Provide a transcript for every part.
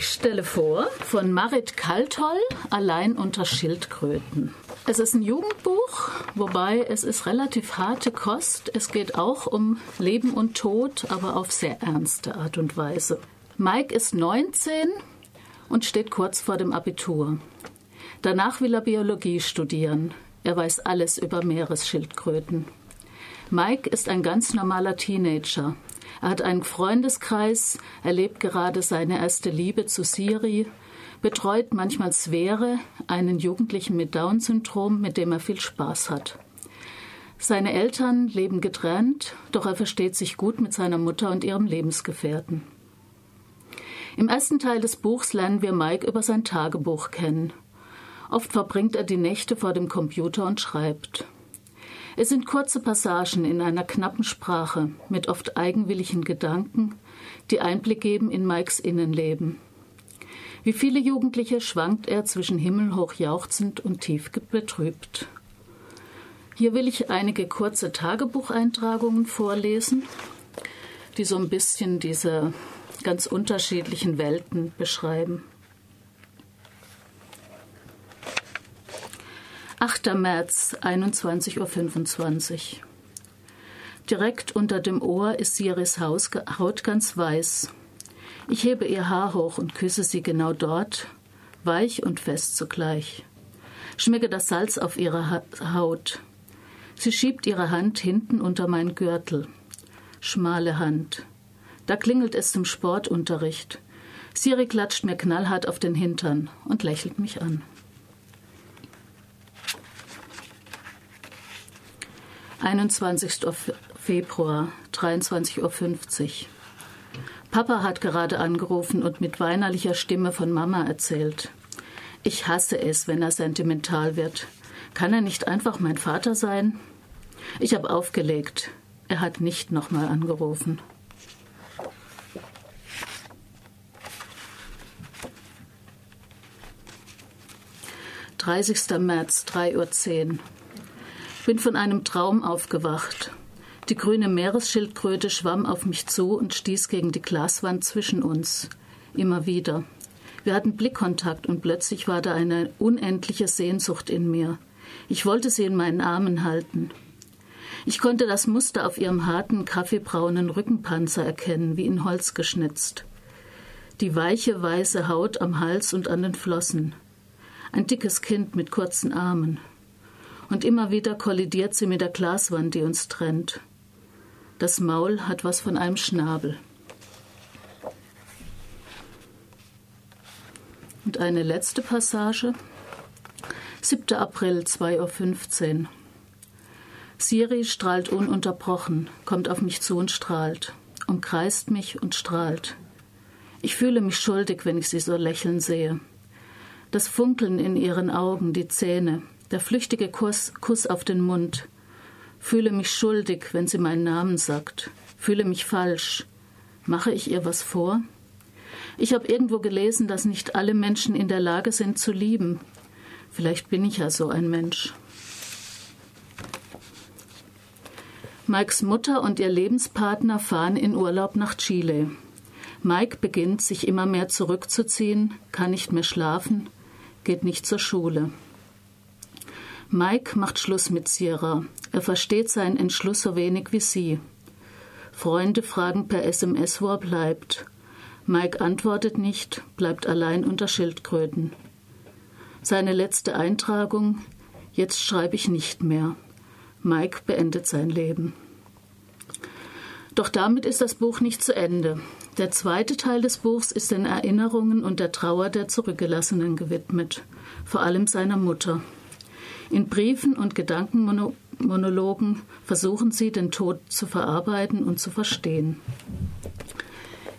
Ich stelle vor von Marit Kaltoll, Allein unter Schildkröten. Es ist ein Jugendbuch, wobei es ist relativ harte Kost. Es geht auch um Leben und Tod, aber auf sehr ernste Art und Weise. Mike ist 19 und steht kurz vor dem Abitur. Danach will er Biologie studieren. Er weiß alles über Meeresschildkröten. Mike ist ein ganz normaler Teenager. Er hat einen Freundeskreis, erlebt gerade seine erste Liebe zu Siri, betreut manchmal Sphäre, einen Jugendlichen mit Down-Syndrom, mit dem er viel Spaß hat. Seine Eltern leben getrennt, doch er versteht sich gut mit seiner Mutter und ihrem Lebensgefährten. Im ersten Teil des Buchs lernen wir Mike über sein Tagebuch kennen. Oft verbringt er die Nächte vor dem Computer und schreibt. Es sind kurze Passagen in einer knappen Sprache mit oft eigenwilligen Gedanken, die Einblick geben in Mikes Innenleben. Wie viele Jugendliche schwankt er zwischen himmelhoch jauchzend und tief betrübt. Hier will ich einige kurze Tagebucheintragungen vorlesen, die so ein bisschen diese ganz unterschiedlichen Welten beschreiben. 8. März, 21.25 Uhr. Direkt unter dem Ohr ist Siris Haut ganz weiß. Ich hebe ihr Haar hoch und küsse sie genau dort, weich und fest zugleich. Schmecke das Salz auf ihrer Haut. Sie schiebt ihre Hand hinten unter meinen Gürtel. Schmale Hand. Da klingelt es zum Sportunterricht. Siri klatscht mir knallhart auf den Hintern und lächelt mich an. 21. Februar, 23.50 Uhr. Papa hat gerade angerufen und mit weinerlicher Stimme von Mama erzählt. Ich hasse es, wenn er sentimental wird. Kann er nicht einfach mein Vater sein? Ich habe aufgelegt. Er hat nicht nochmal angerufen. Dreißigster März, 3.10 Uhr bin von einem Traum aufgewacht. Die grüne Meeresschildkröte schwamm auf mich zu und stieß gegen die Glaswand zwischen uns. Immer wieder. Wir hatten Blickkontakt und plötzlich war da eine unendliche Sehnsucht in mir. Ich wollte sie in meinen Armen halten. Ich konnte das Muster auf ihrem harten, kaffeebraunen Rückenpanzer erkennen, wie in Holz geschnitzt. Die weiche, weiße Haut am Hals und an den Flossen. Ein dickes Kind mit kurzen Armen und immer wieder kollidiert sie mit der Glaswand, die uns trennt. Das Maul hat was von einem Schnabel. Und eine letzte Passage. 7. April, 2.15 Uhr. Siri strahlt ununterbrochen, kommt auf mich zu und strahlt, umkreist mich und strahlt. Ich fühle mich schuldig, wenn ich sie so lächeln sehe. Das Funkeln in ihren Augen, die Zähne, der flüchtige Kuss, Kuss auf den Mund. Fühle mich schuldig, wenn sie meinen Namen sagt. Fühle mich falsch. Mache ich ihr was vor? Ich habe irgendwo gelesen, dass nicht alle Menschen in der Lage sind zu lieben. Vielleicht bin ich ja so ein Mensch. Mikes Mutter und ihr Lebenspartner fahren in Urlaub nach Chile. Mike beginnt, sich immer mehr zurückzuziehen, kann nicht mehr schlafen, geht nicht zur Schule. Mike macht Schluss mit Sierra. Er versteht seinen Entschluss so wenig wie sie. Freunde fragen per SMS, wo er bleibt. Mike antwortet nicht, bleibt allein unter Schildkröten. Seine letzte Eintragung Jetzt schreibe ich nicht mehr. Mike beendet sein Leben. Doch damit ist das Buch nicht zu Ende. Der zweite Teil des Buchs ist den Erinnerungen und der Trauer der Zurückgelassenen gewidmet, vor allem seiner Mutter. In Briefen und Gedankenmonologen versuchen sie, den Tod zu verarbeiten und zu verstehen.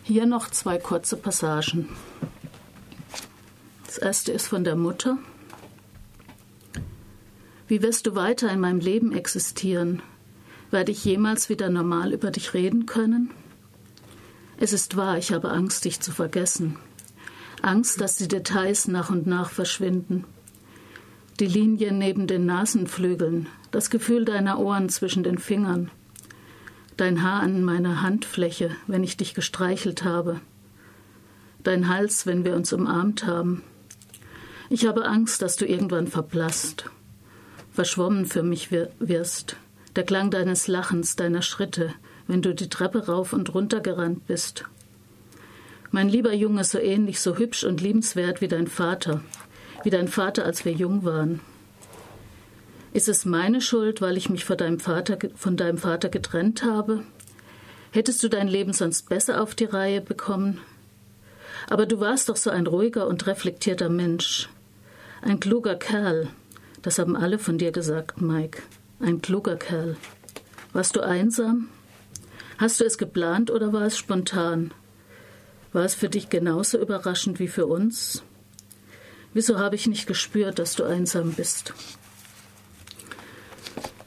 Hier noch zwei kurze Passagen. Das erste ist von der Mutter. Wie wirst du weiter in meinem Leben existieren? Werde ich jemals wieder normal über dich reden können? Es ist wahr, ich habe Angst, dich zu vergessen. Angst, dass die Details nach und nach verschwinden die Linie neben den Nasenflügeln, das Gefühl deiner Ohren zwischen den Fingern, dein Haar an meiner Handfläche, wenn ich dich gestreichelt habe, dein Hals, wenn wir uns umarmt haben. Ich habe Angst, dass du irgendwann verblasst, verschwommen für mich wirst. Der Klang deines Lachens, deiner Schritte, wenn du die Treppe rauf und runter gerannt bist. Mein lieber Junge, so ähnlich, so hübsch und liebenswert wie dein Vater, wie dein Vater, als wir jung waren. Ist es meine Schuld, weil ich mich von deinem Vater, von deinem Vater getrennt habe? Hättest du dein Leben sonst besser auf die Reihe bekommen? Aber du warst doch so ein ruhiger und reflektierter Mensch. Ein kluger Kerl. Das haben alle von dir gesagt, Mike. Ein kluger Kerl. Warst du einsam? Hast du es geplant oder war es spontan? War es für dich genauso überraschend wie für uns? Wieso habe ich nicht gespürt, dass du einsam bist?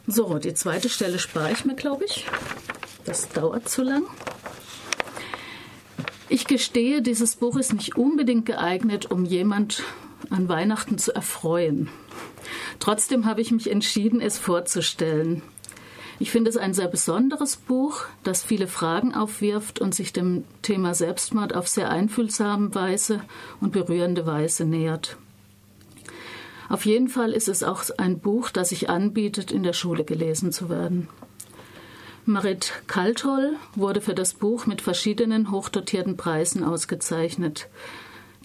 So, die zweite Stelle spare ich mir, glaube ich. Das dauert zu lang. Ich gestehe, dieses Buch ist nicht unbedingt geeignet, um jemand an Weihnachten zu erfreuen. Trotzdem habe ich mich entschieden, es vorzustellen. Ich finde es ein sehr besonderes Buch, das viele Fragen aufwirft und sich dem Thema Selbstmord auf sehr einfühlsame Weise und berührende Weise nähert. Auf jeden Fall ist es auch ein Buch, das sich anbietet, in der Schule gelesen zu werden. Marit Kaltol wurde für das Buch mit verschiedenen hochdotierten Preisen ausgezeichnet.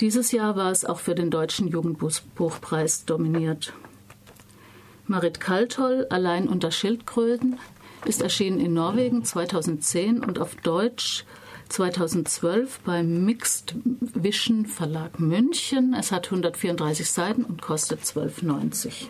Dieses Jahr war es auch für den Deutschen Jugendbuchpreis dominiert. Marit Kaltol, Allein unter Schildkröten, ist erschienen in Norwegen 2010 und auf Deutsch 2012 beim Mixed Vision Verlag München. Es hat 134 Seiten und kostet 12,90.